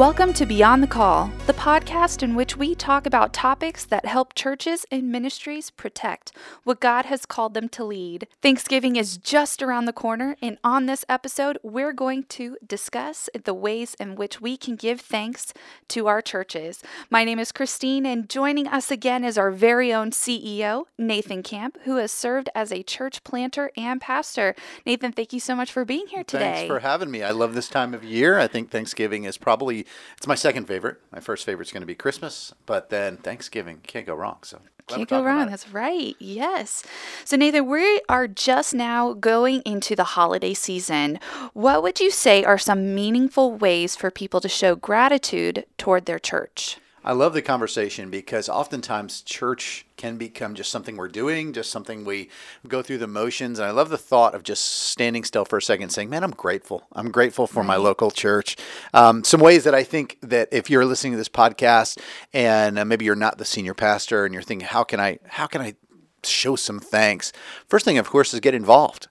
Welcome to Beyond the Call, the podcast in which we talk about topics that help churches and ministries protect what God has called them to lead. Thanksgiving is just around the corner, and on this episode, we're going to discuss the ways in which we can give thanks to our churches. My name is Christine, and joining us again is our very own CEO, Nathan Camp, who has served as a church planter and pastor. Nathan, thank you so much for being here today. Thanks for having me. I love this time of year. I think Thanksgiving is probably it's my second favorite. My first favorite is going to be Christmas, but then Thanksgiving can't go wrong. So can't go wrong. That's right. Yes. So Nathan, we are just now going into the holiday season. What would you say are some meaningful ways for people to show gratitude toward their church? I love the conversation because oftentimes church can become just something we're doing, just something we go through the motions. And I love the thought of just standing still for a second, saying, "Man, I'm grateful. I'm grateful for my local church." Um, some ways that I think that if you're listening to this podcast and uh, maybe you're not the senior pastor and you're thinking, "How can I? How can I?" show some thanks. First thing, of course, is get involved.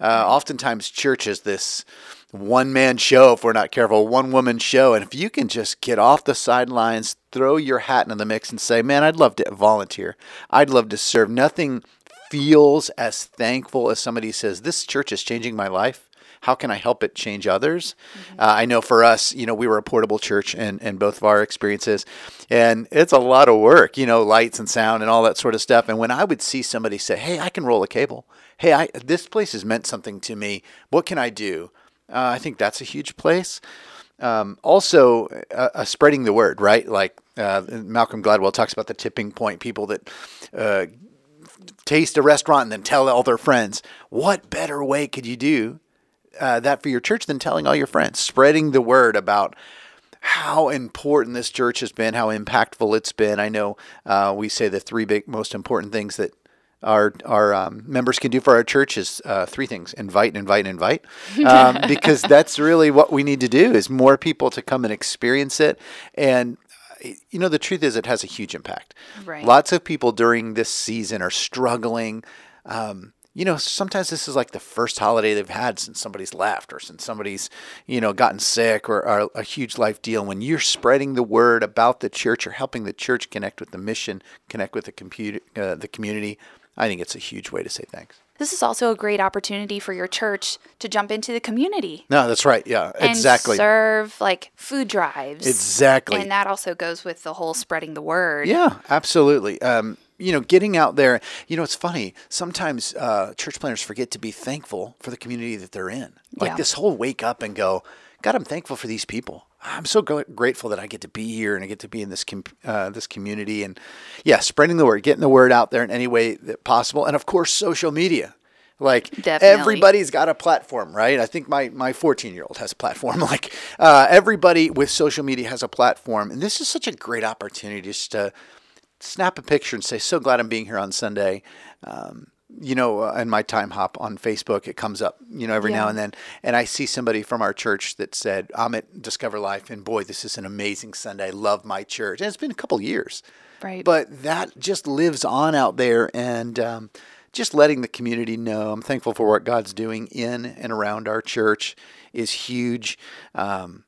Uh, oftentimes, church is this one man show if we're not careful, one woman show. And if you can just get off the sidelines, throw your hat into the mix and say, man, I'd love to volunteer. I'd love to serve. Nothing feels as thankful as somebody says, this church is changing my life. How can I help it change others? Mm-hmm. Uh, I know for us, you know, we were a portable church and, and both of our experiences, and it's a lot of work, you know, lights and sound and all that sort of stuff. And when I would see somebody say, hey, I can roll a cable. Hey, I, this place has meant something to me. What can I do? Uh, I think that's a huge place. Um, also, uh, uh, spreading the word, right? Like uh, Malcolm Gladwell talks about the tipping point people that uh, taste a restaurant and then tell all their friends. What better way could you do uh, that for your church than telling all your friends? Spreading the word about how important this church has been, how impactful it's been. I know uh, we say the three big, most important things that our our um, members can do for our church is uh, three things: invite, invite, invite, um, because that's really what we need to do is more people to come and experience it. And you know, the truth is, it has a huge impact. Right. Lots of people during this season are struggling. Um, you know, sometimes this is like the first holiday they've had since somebody's left or since somebody's, you know, gotten sick or, or, a huge life deal. When you're spreading the word about the church or helping the church connect with the mission, connect with the, computer, uh, the community, I think it's a huge way to say thanks. This is also a great opportunity for your church to jump into the community. No, that's right. Yeah, and exactly. Serve like food drives. Exactly. And that also goes with the whole spreading the word. Yeah, absolutely. Um, you know, getting out there. You know, it's funny. Sometimes uh, church planters forget to be thankful for the community that they're in. Like yeah. this whole wake up and go, God, I'm thankful for these people. I'm so grateful that I get to be here and I get to be in this com- uh, this community and yeah, spreading the word, getting the word out there in any way that possible, and of course, social media. Like Definitely. everybody's got a platform, right? I think my my 14 year old has a platform. Like uh, everybody with social media has a platform, and this is such a great opportunity just to snap a picture and say, "So glad I'm being here on Sunday." Um, you know, uh, in my Timehop on Facebook, it comes up, you know, every yeah. now and then. And I see somebody from our church that said, I'm at Discover Life, and boy, this is an amazing Sunday. I love my church. And it's been a couple years. Right. But that just lives on out there. And um, just letting the community know, I'm thankful for what God's doing in and around our church is huge. Um,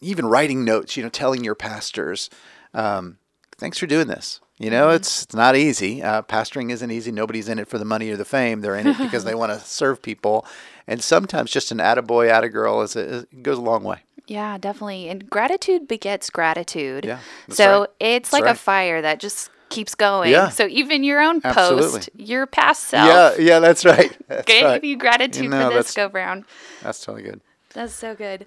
even writing notes, you know, telling your pastors, um, thanks for doing this. You know, mm-hmm. it's it's not easy. Uh, pastoring isn't easy. Nobody's in it for the money or the fame. They're in it because they want to serve people. And sometimes just an attaboy, attagirl is a, is, goes a long way. Yeah, definitely. And gratitude begets gratitude. Yeah. So right. it's like right. a fire that just keeps going. Yeah. So even your own Absolutely. post, your past self. Yeah, yeah, that's right. That's give right. you gratitude you know, for this go round. That's totally good. That's so good.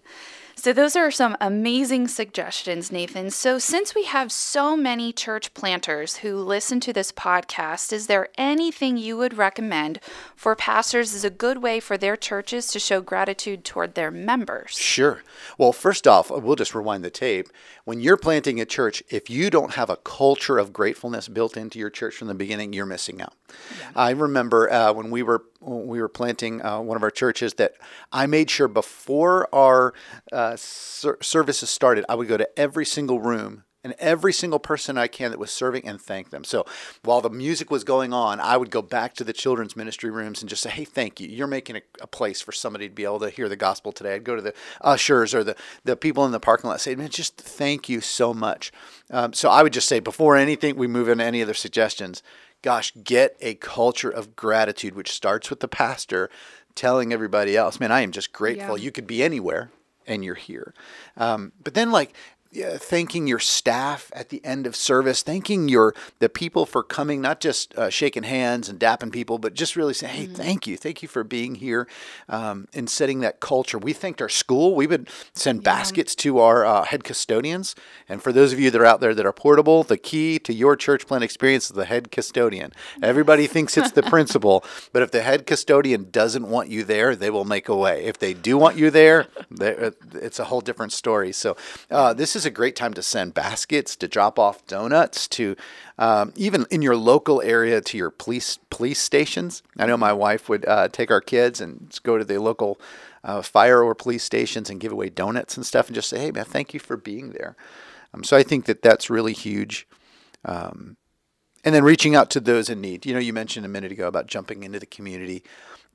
So, those are some amazing suggestions, Nathan. So, since we have so many church planters who listen to this podcast, is there anything you would recommend for pastors as a good way for their churches to show gratitude toward their members? Sure. Well, first off, we'll just rewind the tape. When you're planting a church, if you don't have a culture of gratefulness built into your church from the beginning, you're missing out. Yeah. I remember uh, when we were we were planting uh, one of our churches that I made sure before our uh, ser- services started, I would go to every single room and every single person I can that was serving and thank them. So while the music was going on, I would go back to the children's ministry rooms and just say, hey, thank you. You're making a, a place for somebody to be able to hear the gospel today. I'd go to the ushers or the, the people in the parking lot say, man, just thank you so much. Um, so I would just say, before anything, we move into any other suggestions, gosh, get a culture of gratitude, which starts with the pastor telling everybody else, man, I am just grateful. Yeah. You could be anywhere and you're here. Um, but then, like, thanking your staff at the end of service, thanking your the people for coming, not just uh, shaking hands and dapping people, but just really saying, "Hey, mm-hmm. thank you, thank you for being here," um, and setting that culture. We thanked our school. We would send yeah. baskets to our uh, head custodians, and for those of you that are out there that are portable, the key to your church plant experience is the head custodian. Everybody thinks it's the principal, but if the head custodian doesn't want you there, they will make a way. If they do want you there, uh, it's a whole different story. So uh, this is is a great time to send baskets, to drop off donuts, to um, even in your local area to your police police stations. I know my wife would uh, take our kids and go to the local uh, fire or police stations and give away donuts and stuff, and just say, "Hey, man, thank you for being there." Um, so I think that that's really huge. Um, and then reaching out to those in need. You know, you mentioned a minute ago about jumping into the community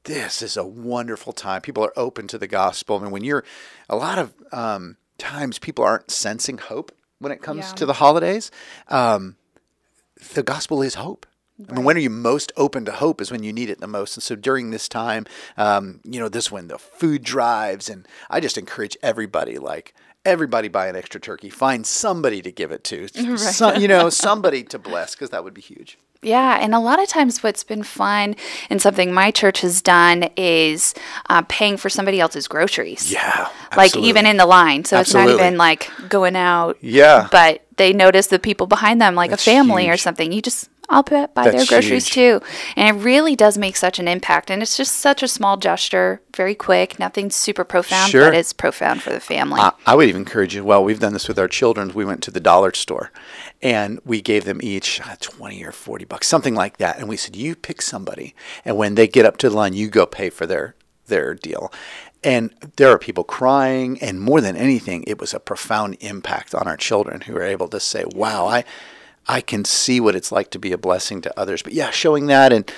this is a wonderful time. People are open to the gospel. I mean, when you're a lot of um, times people aren't sensing hope when it comes yeah. to the holidays. Um, the gospel is hope. Right. I mean, when are you most open to hope is when you need it the most. And so during this time, um, you know, this when the food drives, and I just encourage everybody, like everybody buy an extra turkey. Find somebody to give it to, right. some, you know, somebody to bless, because that would be huge. Yeah, and a lot of times what's been fun and something my church has done is uh, paying for somebody else's groceries. Yeah. Like even in the line. So absolutely. it's not even like going out. Yeah. But they notice the people behind them, like That's a family huge. or something. You just I'll buy That's their groceries huge. too. And it really does make such an impact. And it's just such a small gesture, very quick, nothing super profound, sure. but it's profound for the family. Uh, I would even encourage you. Well, we've done this with our children. We went to the dollar store and we gave them each uh, 20 or 40 bucks, something like that. And we said, you pick somebody. And when they get up to the line, you go pay for their, their deal. And there are people crying. And more than anything, it was a profound impact on our children who were able to say, wow, I I can see what it's like to be a blessing to others. But yeah, showing that and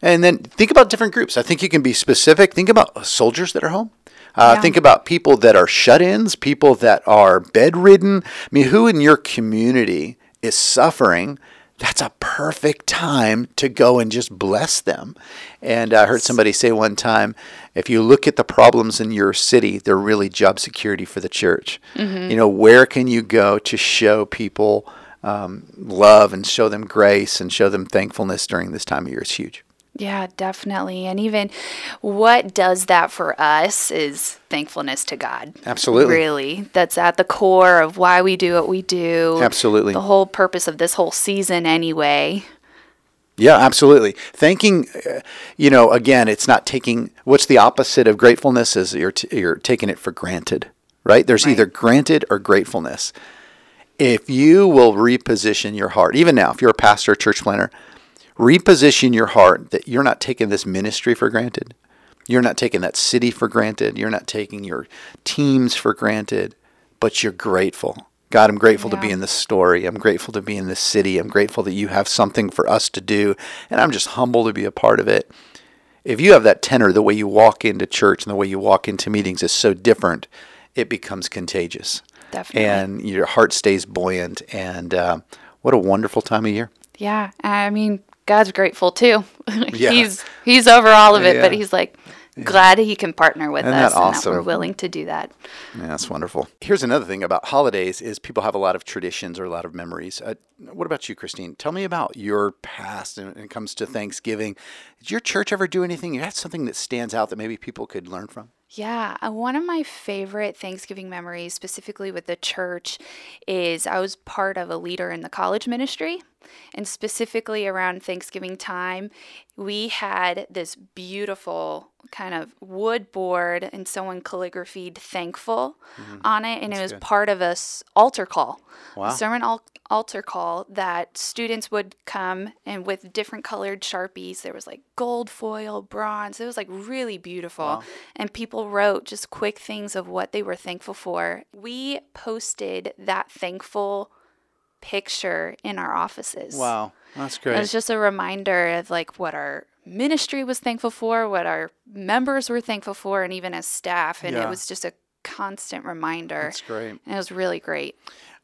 and then think about different groups. I think you can be specific. Think about soldiers that are home. Uh, yeah. Think about people that are shut-ins, people that are bedridden. I mean, who in your community is suffering? That's a perfect time to go and just bless them. And I heard somebody say one time, if you look at the problems in your city, they're really job security for the church. Mm-hmm. You know, where can you go to show people? Um, love and show them grace and show them thankfulness during this time of year is huge. Yeah, definitely. And even what does that for us is thankfulness to God. Absolutely. Really. That's at the core of why we do what we do. Absolutely. The whole purpose of this whole season, anyway. Yeah, absolutely. Thanking, uh, you know, again, it's not taking what's the opposite of gratefulness is you're, t- you're taking it for granted, right? There's right. either granted or gratefulness if you will reposition your heart, even now, if you're a pastor, or church planter, reposition your heart that you're not taking this ministry for granted. You're not taking that city for granted. You're not taking your teams for granted, but you're grateful. God, I'm grateful yeah. to be in this story. I'm grateful to be in this city. I'm grateful that you have something for us to do, and I'm just humble to be a part of it. If you have that tenor, the way you walk into church and the way you walk into meetings is so different, it becomes contagious. Definitely. And your heart stays buoyant. And uh, what a wonderful time of year. Yeah. I mean, God's grateful too. yeah. he's he's over all of it, yeah. but he's like glad he can partner with Isn't us awesome? and that we're willing to do that. Yeah, that's wonderful. Here's another thing about holidays is people have a lot of traditions or a lot of memories. Uh, what about you, Christine? Tell me about your past when it comes to Thanksgiving. Did your church ever do anything? You had something that stands out that maybe people could learn from? Yeah, uh, one of my favorite Thanksgiving memories, specifically with the church, is I was part of a leader in the college ministry. And specifically around Thanksgiving time, we had this beautiful kind of wood board and someone calligraphied thankful mm-hmm. on it. And That's it was good. part of a altar call, wow. a sermon al- altar call that students would come and with different colored Sharpies. There was like gold foil, bronze. It was like really beautiful. Wow. And people wrote just quick things of what they were thankful for. We posted that thankful picture in our offices. Wow, that's great. It was just a reminder of like what our ministry was thankful for, what our members were thankful for, and even as staff. And yeah. it was just a constant reminder. That's great. And it was really great.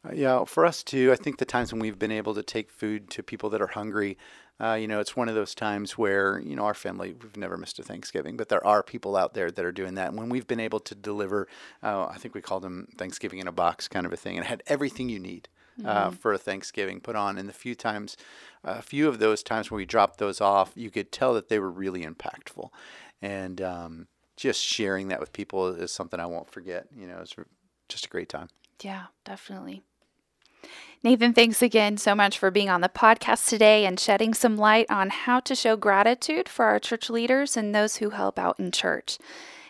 Uh, yeah, for us too, I think the times when we've been able to take food to people that are hungry, uh, you know, it's one of those times where, you know, our family, we've never missed a Thanksgiving, but there are people out there that are doing that. And when we've been able to deliver, uh, I think we called them Thanksgiving in a box kind of a thing, and had everything you need uh, mm-hmm. for a Thanksgiving put on. And the few times, a few of those times when we dropped those off, you could tell that they were really impactful. And um, just sharing that with people is something I won't forget. You know, it's just a great time. Yeah, definitely. Nathan, thanks again so much for being on the podcast today and shedding some light on how to show gratitude for our church leaders and those who help out in church.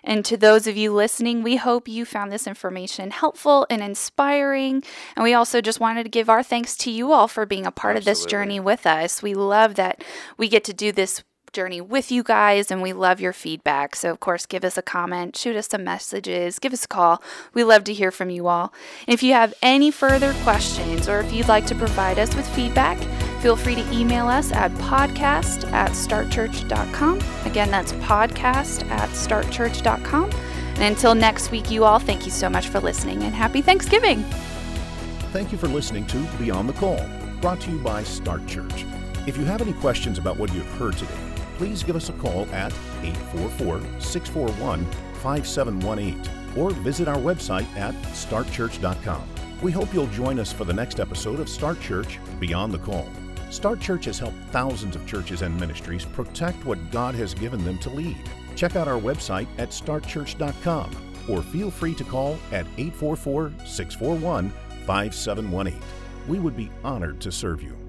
And to those of you listening, we hope you found this information helpful and inspiring. And we also just wanted to give our thanks to you all for being a part Absolutely. of this journey with us. We love that we get to do this journey with you guys and we love your feedback. So, of course, give us a comment, shoot us some messages, give us a call. We love to hear from you all. And if you have any further questions or if you'd like to provide us with feedback, Feel free to email us at podcast at startchurch.com. Again, that's podcast at startchurch.com. And until next week, you all, thank you so much for listening and happy Thanksgiving. Thank you for listening to Beyond the Call, brought to you by Start Church. If you have any questions about what you've heard today, please give us a call at 844 641 5718 or visit our website at startchurch.com. We hope you'll join us for the next episode of Start Church Beyond the Call. Start Church has helped thousands of churches and ministries protect what God has given them to lead. Check out our website at startchurch.com or feel free to call at 844 641 5718. We would be honored to serve you.